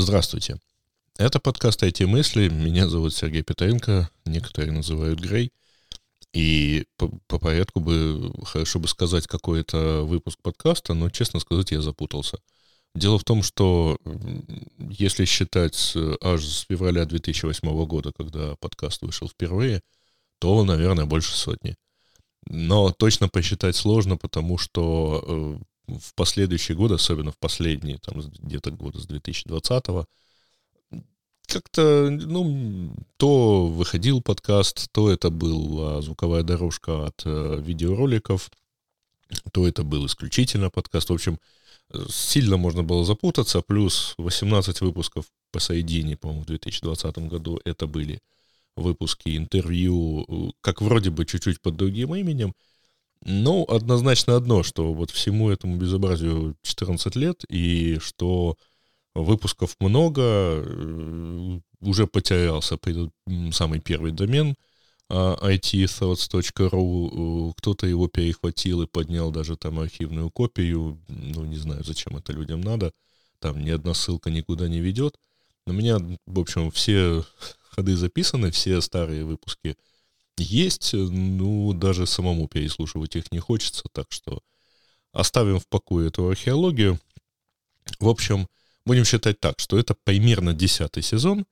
Здравствуйте. Это подкаст IT-мысли. Меня зовут Сергей Петренко. Некоторые называют Грей. И по, по порядку бы хорошо бы сказать какой-то выпуск подкаста, но, честно сказать, я запутался. Дело в том, что если считать аж с февраля 2008 года, когда подкаст вышел впервые, то, наверное, больше сотни. Но точно посчитать сложно, потому что э, в последующие годы, особенно в последние, там, где-то года с 2020-го, как-то, ну, то выходил подкаст, то это была звуковая дорожка от э, видеороликов, то это был исключительно подкаст. В общем, сильно можно было запутаться, плюс 18 выпусков по Сайдине, по-моему, в 2020 году. Это были выпуски интервью, э, как вроде бы чуть-чуть под другим именем, но однозначно одно, что вот всему этому безобразию 14 лет, и что выпусков много, э, уже потерялся самый первый домен а, itthoughts.ru, кто-то его перехватил и поднял даже там архивную копию, ну, не знаю, зачем это людям надо, там ни одна ссылка никуда не ведет. У меня, в общем, все ходы записаны, все старые выпуски есть, ну, даже самому переслушивать их не хочется, так что оставим в покое эту археологию. В общем, Будем считать так, что это примерно десятый сезон,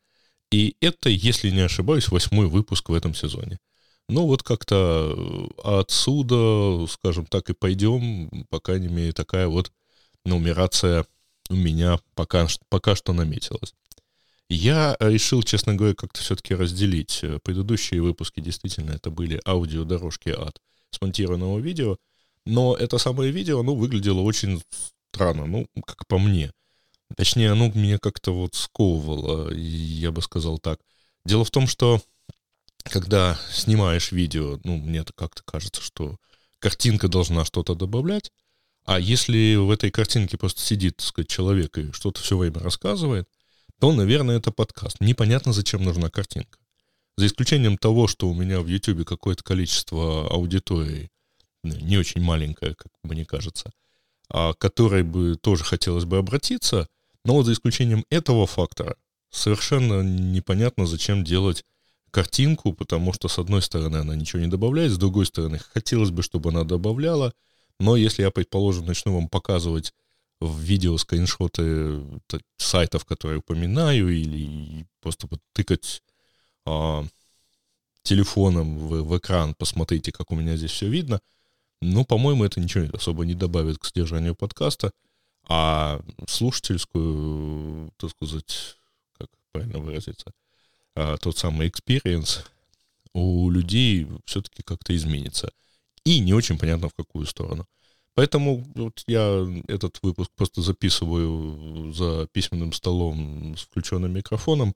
и это, если не ошибаюсь, восьмой выпуск в этом сезоне. Ну вот как-то э, отсюда, скажем так, и пойдем, по крайней мере, такая вот нумерация у меня пока, пока что наметилась. Я решил, честно говоря, как-то все-таки разделить. Предыдущие выпуски действительно это были аудиодорожки от смонтированного видео, но это самое видео, ну, выглядело очень странно, ну, как по мне – Точнее, оно меня как-то вот сковывало, я бы сказал так. Дело в том, что когда снимаешь видео, ну, мне как-то кажется, что картинка должна что-то добавлять, а если в этой картинке просто сидит, так сказать, человек и что-то все время рассказывает, то, наверное, это подкаст. Непонятно, зачем нужна картинка. За исключением того, что у меня в YouTube какое-то количество аудитории, не очень маленькое, как мне кажется, а которой бы тоже хотелось бы обратиться, но вот за исключением этого фактора совершенно непонятно, зачем делать картинку, потому что, с одной стороны, она ничего не добавляет, с другой стороны, хотелось бы, чтобы она добавляла, но если я, предположим, начну вам показывать в видео скриншоты сайтов, которые упоминаю, или просто тыкать а, телефоном в, в экран, посмотрите, как у меня здесь все видно, ну, по-моему, это ничего особо не добавит к содержанию подкаста. А слушательскую, так сказать, как правильно выразиться, а, тот самый experience у людей все-таки как-то изменится. И не очень понятно, в какую сторону. Поэтому вот я этот выпуск просто записываю за письменным столом с включенным микрофоном.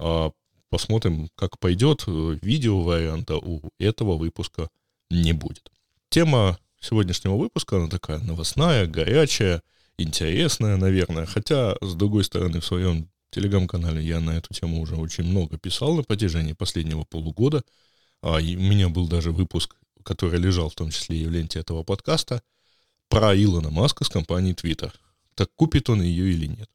А посмотрим, как пойдет. Видео варианта у этого выпуска не будет. Тема сегодняшнего выпуска, она такая новостная, горячая, интересная, наверное. Хотя, с другой стороны, в своем телеграм-канале я на эту тему уже очень много писал на протяжении последнего полугода. А, и у меня был даже выпуск, который лежал в том числе и в ленте этого подкаста, про Илона Маска с компанией Twitter. Так купит он ее или нет.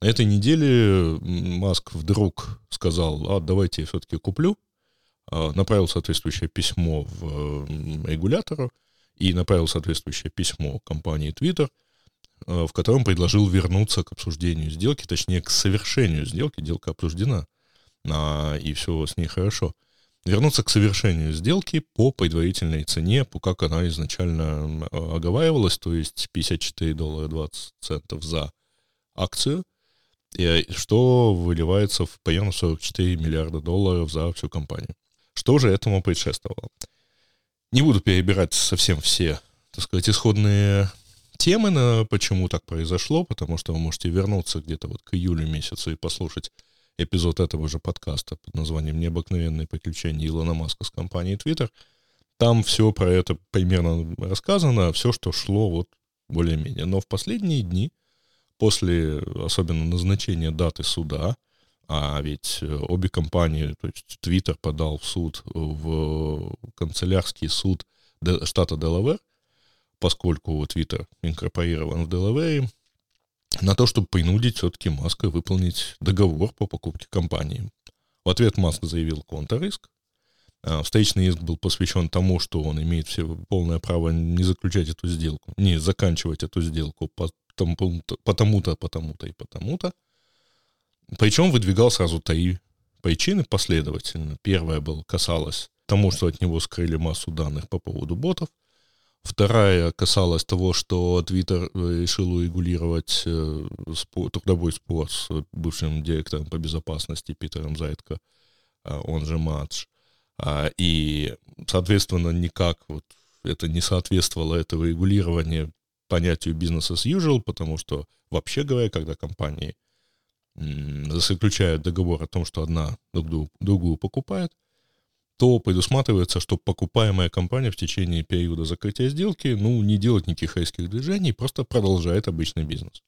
На этой неделе Маск вдруг сказал, а давайте я все-таки куплю. А, направил соответствующее письмо в регулятору и направил соответствующее письмо компании Twitter – Э, в котором предложил вернуться к обсуждению сделки, точнее, к совершению сделки. Сделка обсуждена, а, и все с ней хорошо. Вернуться к совершению сделки по предварительной цене, по как она изначально оговаривалась, то есть 54 доллара 20 центов за акцию, и что выливается в примерно 44 миллиарда долларов за всю компанию. Что же этому предшествовало? Не буду перебирать совсем все, так сказать, исходные темы, на почему так произошло, потому что вы можете вернуться где-то вот к июлю месяцу и послушать эпизод этого же подкаста под названием «Необыкновенные приключения Илона Маска с компанией Twitter». Там все про это примерно рассказано, все, что шло вот более-менее. Но в последние дни, после особенно назначения даты суда, а ведь обе компании, то есть Twitter подал в суд, в канцелярский суд штата Делавер, поскольку Twitter инкорпорирован в Делавере, на то, чтобы принудить все-таки Маска выполнить договор по покупке компании. В ответ Маск заявил контрриск. А, встречный иск был посвящен тому, что он имеет все полное право не заключать эту сделку, не заканчивать эту сделку потому-то, потому-то, потому-то и потому-то. Причем выдвигал сразу три причины последовательно. Первая была касалась тому, что от него скрыли массу данных по поводу ботов. Вторая касалась того, что Twitter э, решил урегулировать э, спор, трудовой спор с бывшим директором по безопасности Питером Зайтко, а, он же Мадж. А, и, соответственно, никак вот это не соответствовало этого регулирования понятию бизнес as usual, потому что, вообще говоря, когда компании заключают договор о том, что одна друг другую покупает, то предусматривается, что покупаемая компания в течение периода закрытия сделки, ну, не делает никаких резких движений, просто продолжает обычный бизнес.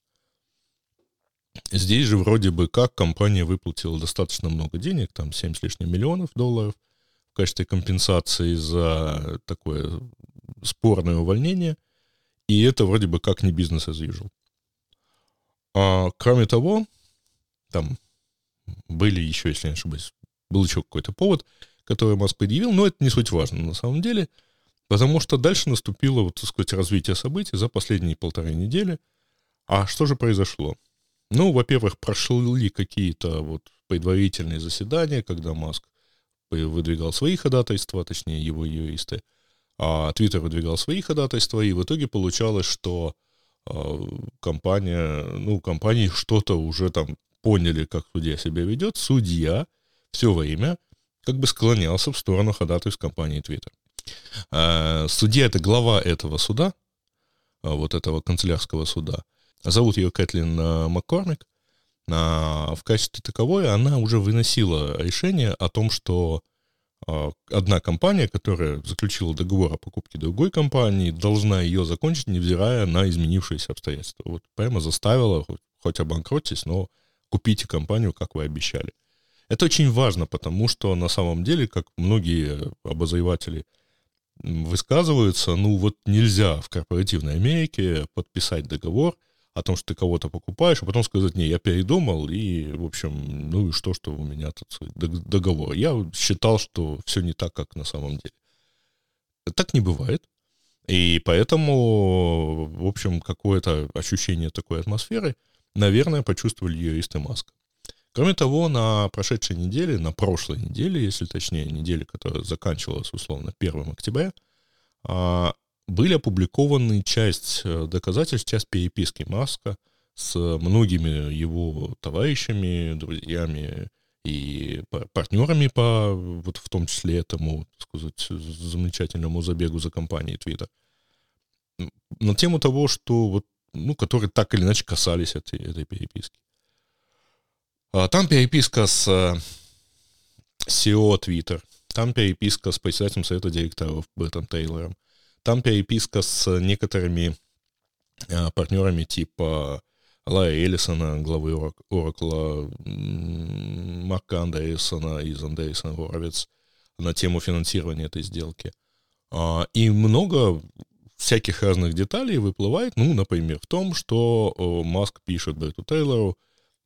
Здесь же вроде бы как компания выплатила достаточно много денег, там 7 с лишним миллионов долларов, в качестве компенсации за такое спорное увольнение, и это вроде бы как не бизнес as usual. А, кроме того, там были еще, если не ошибаюсь, был еще какой-то повод, который Маск предъявил, но это не суть важно на самом деле, потому что дальше наступило, вот, так сказать, развитие событий за последние полторы недели. А что же произошло? Ну, во-первых, прошли какие-то вот предварительные заседания, когда Маск выдвигал свои ходатайства, точнее, его юристы, а Твиттер выдвигал свои ходатайства, и в итоге получалось, что э, компания, ну, компании что-то уже там поняли, как судья себя ведет, судья все время как бы склонялся в сторону ходатайств компании Twitter. Э, судья — это глава этого суда, вот этого канцелярского суда. Зовут ее Кэтлин э, Маккормик. А в качестве таковой она уже выносила решение о том, что а, одна компания, которая заключила договор о покупке другой компании, должна ее закончить, невзирая на изменившиеся обстоятельства. Вот прямо заставила, хоть, хоть но купите компанию, как вы обещали. Это очень важно, потому что на самом деле, как многие обозреватели высказываются, ну вот нельзя в корпоративной Америке подписать договор – о том, что ты кого-то покупаешь, а потом сказать, не, я передумал, и, в общем, ну и что, что у меня тут договор. Я считал, что все не так, как на самом деле. Так не бывает. И поэтому, в общем, какое-то ощущение такой атмосферы, наверное, почувствовали юристы Маска. Кроме того, на прошедшей неделе, на прошлой неделе, если точнее, неделе, которая заканчивалась условно 1 октября, а, были опубликованы часть э, доказательств, часть переписки Маска с многими его товарищами, друзьями и партнерами по, вот в том числе этому, так сказать, замечательному забегу за компанией Twitter. На тему того, что вот, ну, которые так или иначе касались этой, этой переписки. А там переписка с CEO Twitter, там переписка с председателем совета директоров Брэттом Тейлором, там переписка с некоторыми а, партнерами типа Лая Эллисона, главы Оракла, Марка Андерсона из Андерсон Горовец на тему финансирования этой сделки. А, и много всяких разных деталей выплывает, ну, например, в том, что Маск пишет Бретту Тейлору,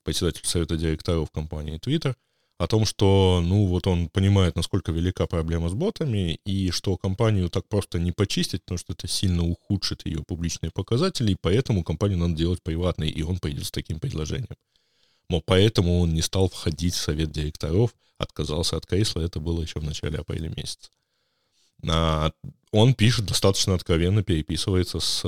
председатель совета директоров компании Twitter, о том, что, ну, вот он понимает, насколько велика проблема с ботами, и что компанию так просто не почистить, потому что это сильно ухудшит ее публичные показатели, и поэтому компанию надо делать приватной, и он пойдет с таким предложением. Мол, поэтому он не стал входить в совет директоров, отказался от кресла, это было еще в начале апреля месяца. А он пишет достаточно откровенно, переписывается с,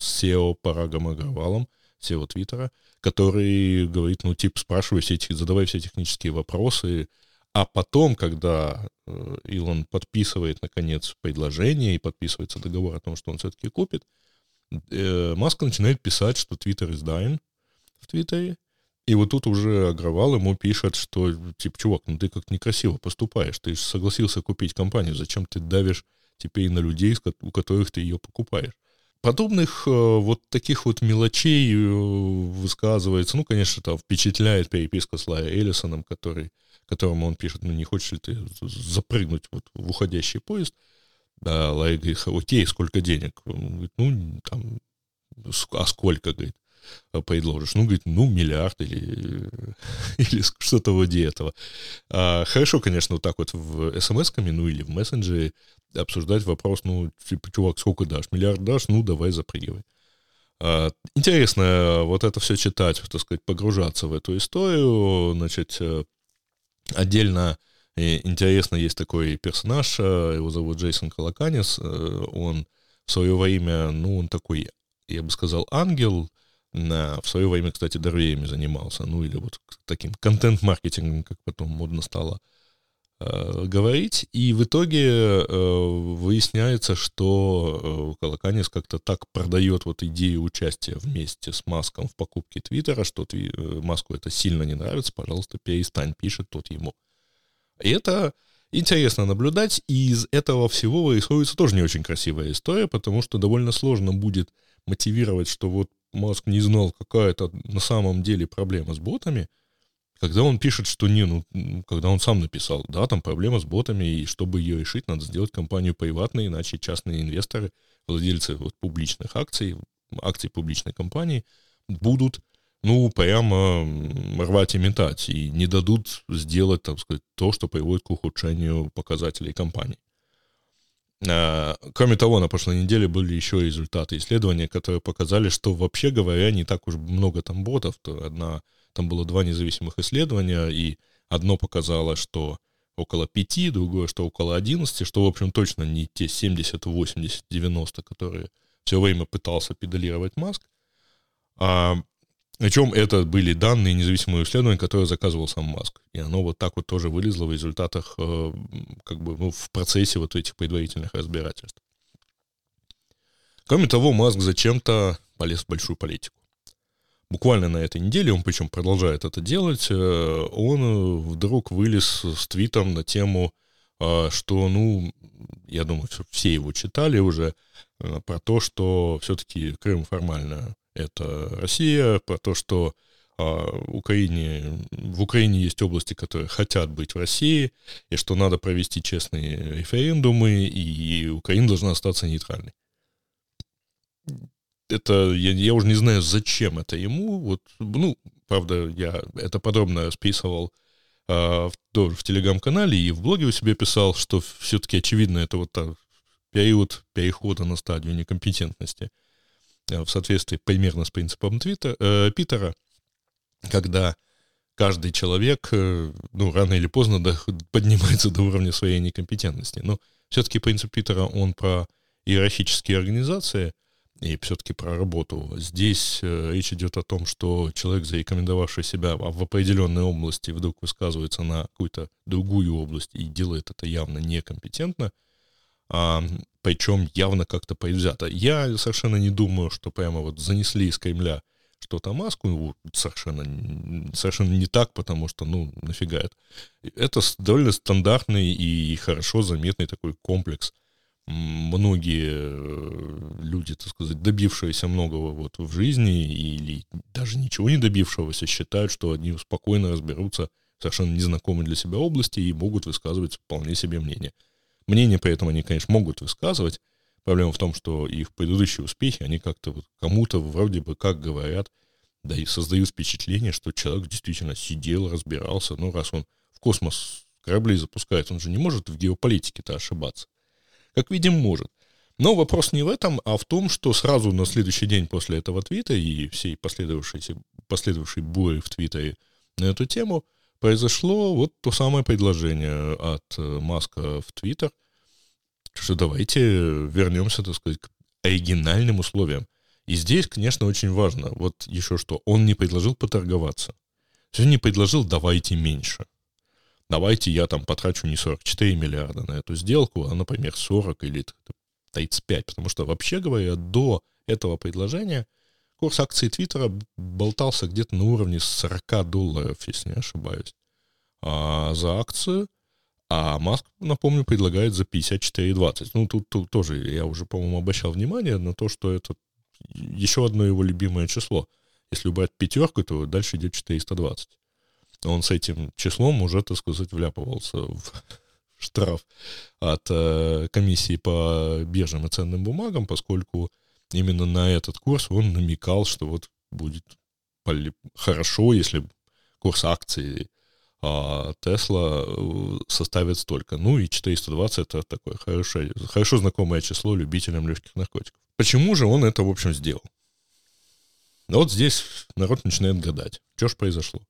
с SEO Парагом Агравалом, SEO Твиттера, который говорит, ну, типа, спрашивай все задавай все технические вопросы, а потом, когда э, Илон подписывает, наконец, предложение и подписывается договор о том, что он все-таки купит, э, Маск начинает писать, что Твиттер dying в Твиттере, и вот тут уже Агровал ему пишет, что, типа, чувак, ну ты как некрасиво поступаешь, ты же согласился купить компанию, зачем ты давишь теперь на людей, у которых ты ее покупаешь? Подобных э, вот таких вот мелочей э, высказывается, ну, конечно, там впечатляет переписка с Ларри Эллисоном, который, которому он пишет, ну, не хочешь ли ты запрыгнуть вот в уходящий поезд? Да, Ларри говорит, окей, сколько денег? Он говорит, ну, там, а сколько, говорит, предложишь? Ну, говорит, ну, миллиард или, или что-то вроде этого. А, хорошо, конечно, вот так вот в смс-ками, ну, или в мессенджере обсуждать вопрос, ну, типа, чувак, сколько дашь? Миллиард дашь? Ну, давай запрыгивай. А, интересно вот это все читать, так сказать, погружаться в эту историю. Значит, э, отдельно интересно есть такой персонаж, э, его зовут Джейсон Колоканис. Э, он в свое время, ну, он такой, я бы сказал, ангел, на, в свое время, кстати, дорвеями занимался, ну или вот таким контент-маркетингом, как потом модно стало э, говорить. И в итоге э, выясняется, что э, Колоканис как-то так продает вот идею участия вместе с Маском в покупке Твиттера, что э, Маску это сильно не нравится, пожалуйста, перестань, пишет тот ему. И это интересно наблюдать, и из этого всего вырисовывается тоже не очень красивая история, потому что довольно сложно будет мотивировать, что вот Маск не знал, какая это на самом деле проблема с ботами, когда он пишет, что не, ну, когда он сам написал, да, там проблема с ботами, и чтобы ее решить, надо сделать компанию приватной, иначе частные инвесторы, владельцы вот, публичных акций, акций публичной компании, будут, ну, прямо рвать и метать, и не дадут сделать, так сказать, то, что приводит к ухудшению показателей компании. А, кроме того, на прошлой неделе были еще результаты исследования, которые показали, что вообще говоря, не так уж много там ботов. Одна, там было два независимых исследования, и одно показало, что около 5, другое, что около 11, что, в общем, точно не те 70, 80, 90, которые все время пытался педалировать Маск. А причем это были данные независимого исследования, которые заказывал сам Маск. И оно вот так вот тоже вылезло в результатах, э, как бы, ну, в процессе вот этих предварительных разбирательств. Кроме того, Маск зачем-то полез в большую политику. Буквально на этой неделе, он причем продолжает это делать, э, он вдруг вылез с твитом на тему, э, что, ну, я думаю, все его читали уже, про то, что все-таки Крым формально это Россия, про то, что Украине, в Украине есть области, которые хотят быть в России, и что надо провести честные референдумы, и Украина должна остаться нейтральной. Это, я, я уже не знаю, зачем это ему, вот, ну, правда, я это подробно расписывал а, в, в телеграм-канале и в блоге у себя писал, что все-таки очевидно, это вот так, период перехода на стадию некомпетентности – Э, в соответствии примерно с принципом Твиттера, э, Питера, когда каждый человек, э, ну, рано или поздно до, поднимается до уровня своей некомпетентности. Но все-таки принцип Питера, он про иерархические организации и все-таки про работу. Здесь э, речь идет о том, что человек, зарекомендовавший себя в определенной области, вдруг высказывается на какую-то другую область и делает это явно некомпетентно, а, причем явно как-то предвзято. Я совершенно не думаю, что прямо вот занесли из Кремля что-то маску, совершенно, совершенно не так, потому что, ну, нафига это. Это довольно стандартный и хорошо заметный такой комплекс. Многие э, люди, так сказать, добившиеся многого вот в жизни или даже ничего не добившегося, считают, что они спокойно разберутся в совершенно незнакомой для себя области и могут высказывать вполне себе мнение. Мнение при этом они, конечно, могут высказывать. Проблема в том, что их предыдущие успехи, они как-то вот кому-то вроде бы как говорят, да и создают впечатление, что человек действительно сидел, разбирался. Ну, раз он в космос корабли запускает, он же не может в геополитике-то ошибаться. Как видим, может. Но вопрос не в этом, а в том, что сразу на следующий день после этого твита и всей последовавшей, последовавшей бури в Твиттере на эту тему – произошло вот то самое предложение от э, Маска в Твиттер, что давайте вернемся, так сказать, к оригинальным условиям. И здесь, конечно, очень важно, вот еще что, он не предложил поторговаться. Он не предложил «давайте меньше». Давайте я там потрачу не 44 миллиарда на эту сделку, а, например, 40 или 35. Потому что, вообще говоря, до этого предложения Курс акций Твиттера болтался где-то на уровне 40 долларов, если не ошибаюсь, а за акцию. А Маск, напомню, предлагает за 54,20. Ну, тут, тут тоже я уже, по-моему, обращал внимание на то, что это еще одно его любимое число. Если убрать пятерку, то дальше идет 420. Он с этим числом уже, так сказать, вляпывался в штраф от э, комиссии по биржам и ценным бумагам, поскольку именно на этот курс он намекал, что вот будет хорошо, если курс акций а Тесла э, составит столько. Ну и 420 это такое хорошее, хорошо знакомое число любителям легких наркотиков. Почему же он это, в общем, сделал? Вот здесь народ начинает гадать, что же произошло.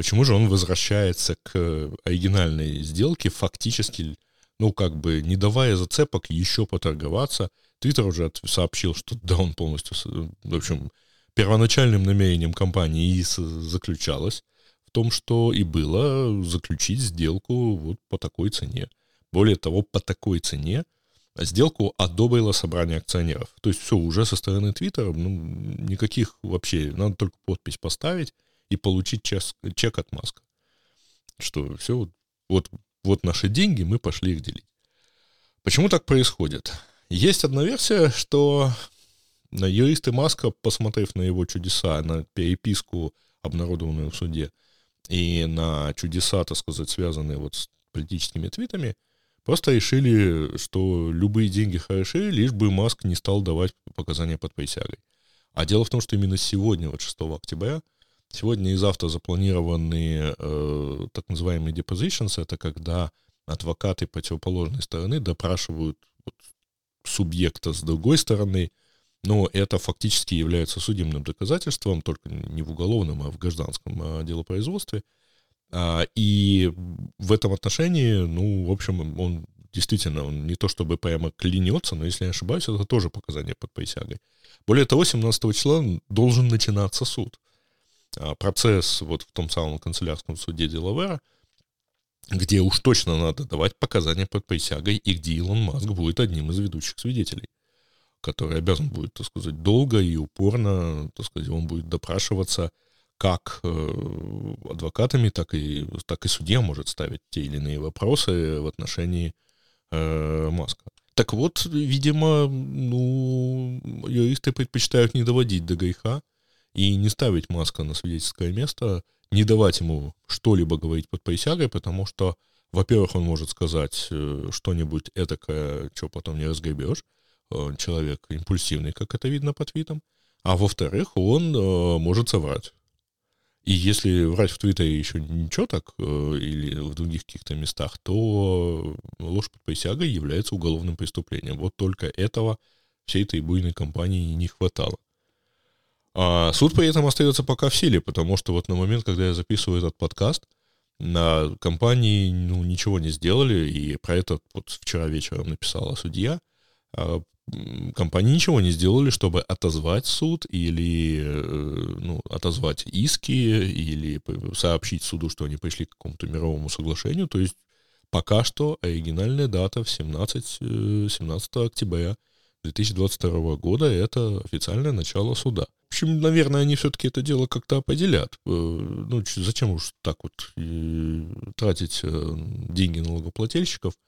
Почему же он возвращается к оригинальной сделке, фактически, ну, как бы, не давая зацепок еще поторговаться. Твиттер уже сообщил, что да, он полностью, в общем, первоначальным намерением компании ИС заключалось в том, что и было заключить сделку вот по такой цене. Более того, по такой цене сделку одобрило собрание акционеров. То есть все, уже со стороны Твиттера, ну, никаких вообще, надо только подпись поставить и получить чек, чек от Маска. Что все, вот, вот наши деньги, мы пошли их делить. Почему так происходит? Есть одна версия, что юристы Маска, посмотрев на его чудеса, на переписку, обнародованную в суде, и на чудеса, так сказать, связанные вот с политическими твитами, просто решили, что любые деньги хороши, лишь бы Маск не стал давать показания под присягой. А дело в том, что именно сегодня, вот 6 октября, сегодня и завтра запланированы э, так называемые depositions, это когда адвокаты противоположной стороны допрашивают вот, субъекта с другой стороны, но это фактически является судебным доказательством, только не в уголовном, а в гражданском а, делопроизводстве. А, и в этом отношении, ну, в общем, он действительно, он не то чтобы прямо клянется, но если я ошибаюсь, это тоже показание под присягой. Более того, 17 числа должен начинаться суд. А, процесс вот в том самом канцелярском суде Делавера, где уж точно надо давать показания под присягой, и где Илон Маск будет одним из ведущих свидетелей который обязан будет, так сказать, долго и упорно, так сказать, он будет допрашиваться как э, адвокатами, так и, так и судья может ставить те или иные вопросы в отношении э, Маска. Так вот, видимо, ну, юристы предпочитают не доводить до греха и не ставить Маска на свидетельское место, не давать ему что-либо говорить под присягой, потому что, во-первых, он может сказать э, что-нибудь этакое, что потом не разгребешь, Э, человек импульсивный, как это видно по твитам, а во-вторых, он э, может соврать. И если врать в Твиттере еще ничего так, или в других каких-то местах, то ложь под присягой является уголовным преступлением. Вот только этого всей этой буйной компании не хватало. А суд при этом остается пока в силе, потому что вот на момент, когда я записываю этот подкаст, на компании ну, ничего не сделали, и про это вот вчера вечером написала судья, а компании ничего не сделали, чтобы отозвать суд или э, ну, отозвать иски или сообщить суду, что они пришли к какому-то мировому соглашению. То есть пока что оригинальная дата в 17, 17 э, октября 2022 года — это официальное начало суда. В общем, наверное, они все-таки это дело как-то определят. Э, ну, зачем уж так вот тратить деньги налогоплательщиков —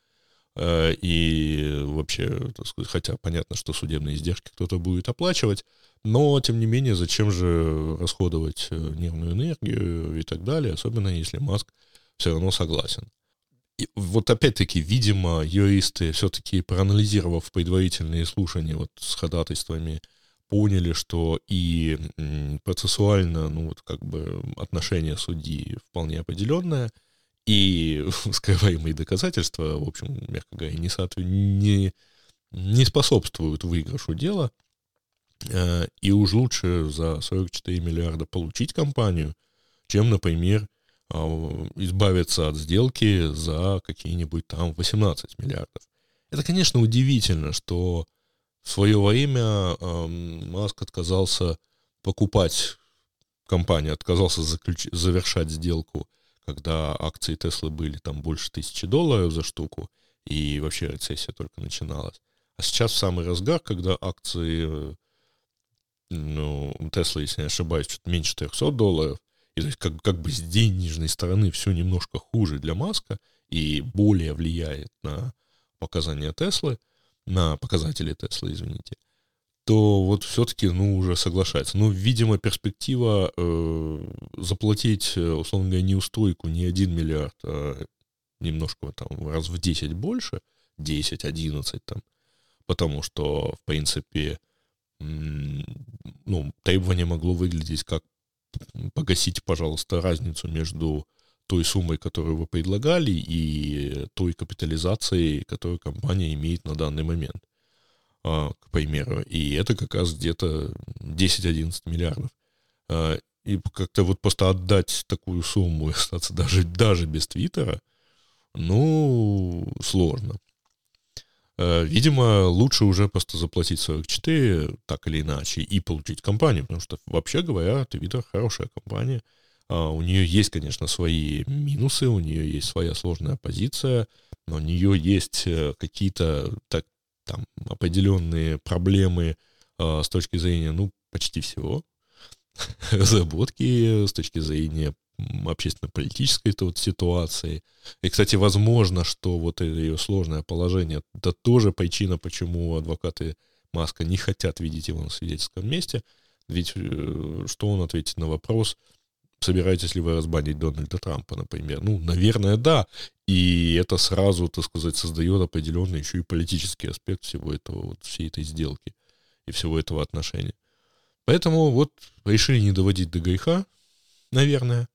Э, и вообще, так сказать, хотя понятно, что судебные издержки кто-то будет оплачивать, но, тем не менее, зачем же расходовать э, нервную энергию и так далее, особенно если Маск все равно согласен. И вот опять-таки, видимо, юристы, все-таки проанализировав предварительные слушания вот с ходатайствами, поняли, что и процессуально, ну вот как бы отношение судьи вполне определенное — и скрываемые доказательства, в общем, мягко говоря, не, соотве... не, не способствуют выигрышу дела, э, и уж лучше за 44 миллиарда получить компанию, чем, например, избавиться от сделки за какие-нибудь там 18 миллиардов. Это, конечно, удивительно, что в свое время Маск отказался покупать компанию, отказался заключ... завершать сделку когда акции Теслы были там больше тысячи долларов за штуку, и вообще рецессия только начиналась. А сейчас в самый разгар, когда акции, ну, Теслы, если не ошибаюсь, чуть меньше 300 долларов, и то есть как, как бы с денежной стороны все немножко хуже для Маска и более влияет на показания Теслы, на показатели Теслы, извините, то вот все-таки, ну, уже соглашается. Ну, видимо, перспектива э, заплатить, э, условно говоря, неустойку не 1 миллиард, а немножко там раз в 10 больше, 10, 11 там, потому что, в принципе, ну, требование могло выглядеть как погасите, пожалуйста, разницу между той суммой, которую вы предлагали, и той капитализацией, которую компания имеет на данный момент, а, к примеру. И это как раз где-то 10-11 миллиардов. А, и как-то вот просто отдать такую сумму и остаться даже, даже без Твиттера, ну, сложно. А, видимо, лучше уже просто заплатить 44, так или иначе, и получить компанию, потому что, вообще говоря, Твиттер хорошая компания — а, у нее есть, конечно, свои минусы, у нее есть своя сложная позиция, но у нее есть э, какие-то так, там определенные проблемы а, с точки зрения, ну, почти всего, разработки с точки зрения общественно-политической вот ситуации. И, кстати, возможно, что вот ее сложное положение, это тоже причина, почему адвокаты Маска не хотят видеть его на свидетельском месте. Ведь э, что он ответит на вопрос, собираетесь ли вы разбанить Дональда Трампа, например? Ну, наверное, да. И это сразу, так сказать, создает определенный еще и политический аспект всего этого, вот всей этой сделки и всего этого отношения. Поэтому вот решили не доводить до греха, наверное.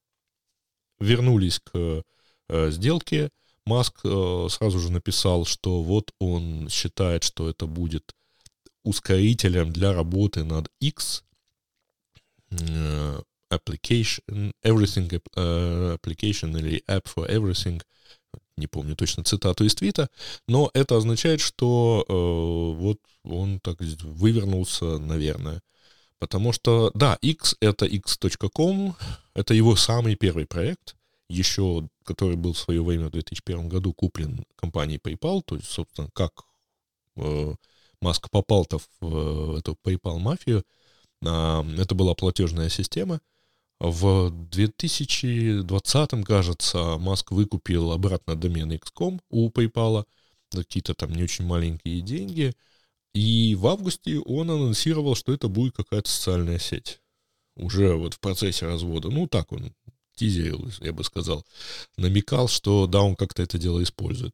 Вернулись к э, сделке. Маск э, сразу же написал, что вот он считает, что это будет ускорителем для работы над X, э, application, everything application или app for everything, не помню точно цитату из твита, но это означает, что э, вот он так вывернулся, наверное. Потому что, да, X — это x.com, это его самый первый проект, еще, который был в свое время в 2001 году куплен компанией PayPal, то есть, собственно, как э, Маск попал-то в э, эту PayPal-мафию, э, это была платежная система — в 2020, кажется, Маск выкупил обратно домен XCOM у PayPal за какие-то там не очень маленькие деньги. И в августе он анонсировал, что это будет какая-то социальная сеть. Уже вот в процессе развода. Ну, так он тизерил, я бы сказал. Намекал, что да, он как-то это дело использует.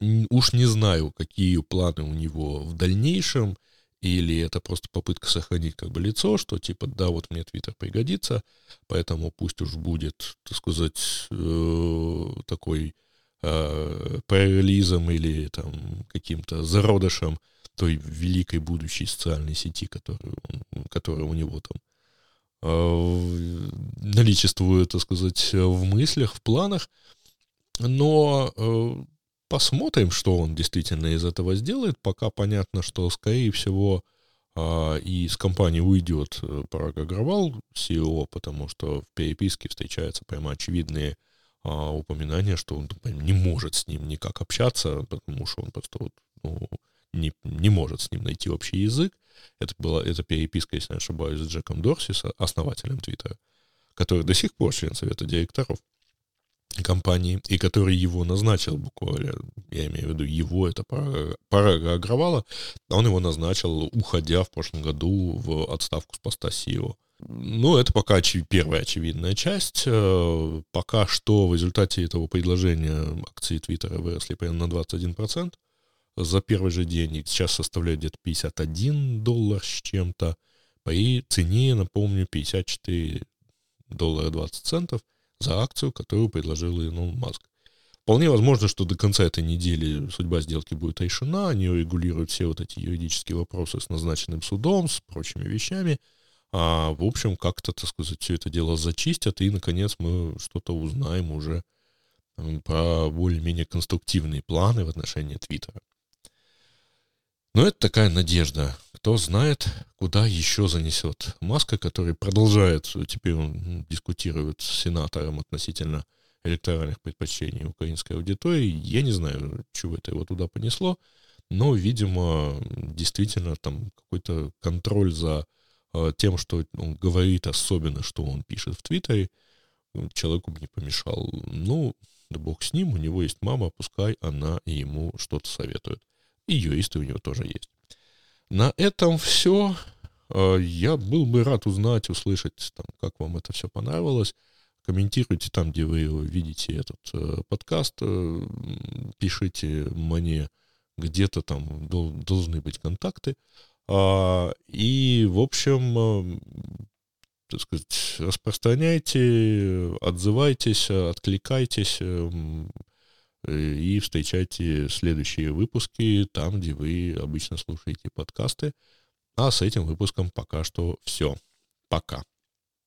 Уж не знаю, какие планы у него в дальнейшем или это просто попытка сохранить как бы лицо, что типа, да, вот мне Твиттер пригодится, поэтому пусть уж будет, так сказать, э, такой э, пререлизом или там каким-то зародышем той великой будущей социальной сети, которую, которая у него там э, наличествует, так сказать, в мыслях, в планах. Но э, Посмотрим, что он действительно из этого сделает. Пока понятно, что, скорее всего, а, и с компании уйдет э, Параг Агравал, CEO, потому что в переписке встречаются прямо очевидные а, упоминания, что он не может с ним никак общаться, потому что он просто вот, ну, не, не может с ним найти общий язык. Это была эта переписка, если не ошибаюсь, с Джеком Дорси, основателем Твиттера, который до сих пор член совета директоров компании, и который его назначил буквально, я имею в виду его, это Парага Агравала, он его назначил, уходя в прошлом году в отставку с поста CEO. Ну, это пока очи- первая очевидная часть. Э, пока что в результате этого предложения акции Твиттера выросли примерно на 21% за первый же день. Сейчас составляют где-то 51 доллар с чем-то. По цене, напомню, 54 доллара 20 центов – за акцию, которую предложил Илон Маск. Вполне возможно, что до конца этой недели судьба сделки будет решена, они регулируют все вот эти юридические вопросы с назначенным судом, с прочими вещами. А, в общем, как-то, так сказать, все это дело зачистят, и, наконец, мы что-то узнаем уже про более-менее конструктивные планы в отношении Твиттера. Но это такая надежда. Кто знает, куда еще занесет Маска, который продолжает, теперь он дискутирует с сенатором относительно электоральных предпочтений украинской аудитории. Я не знаю, чего это его туда понесло, но, видимо, действительно там какой-то контроль за э, тем, что он говорит, особенно, что он пишет в Твиттере, человеку бы не помешал. Ну, да бог с ним, у него есть мама, пускай она ему что-то советует. И юристы у него тоже есть. На этом все. А, я был бы рад узнать, услышать, там, как вам это все понравилось. Комментируйте там, где вы видите этот э, подкаст. Э, пишите мне, где-то там должны быть контакты. А, и, в общем, так сказать, распространяйте, отзывайтесь, откликайтесь и встречайте следующие выпуски там, где вы обычно слушаете подкасты. А с этим выпуском пока что все. Пока.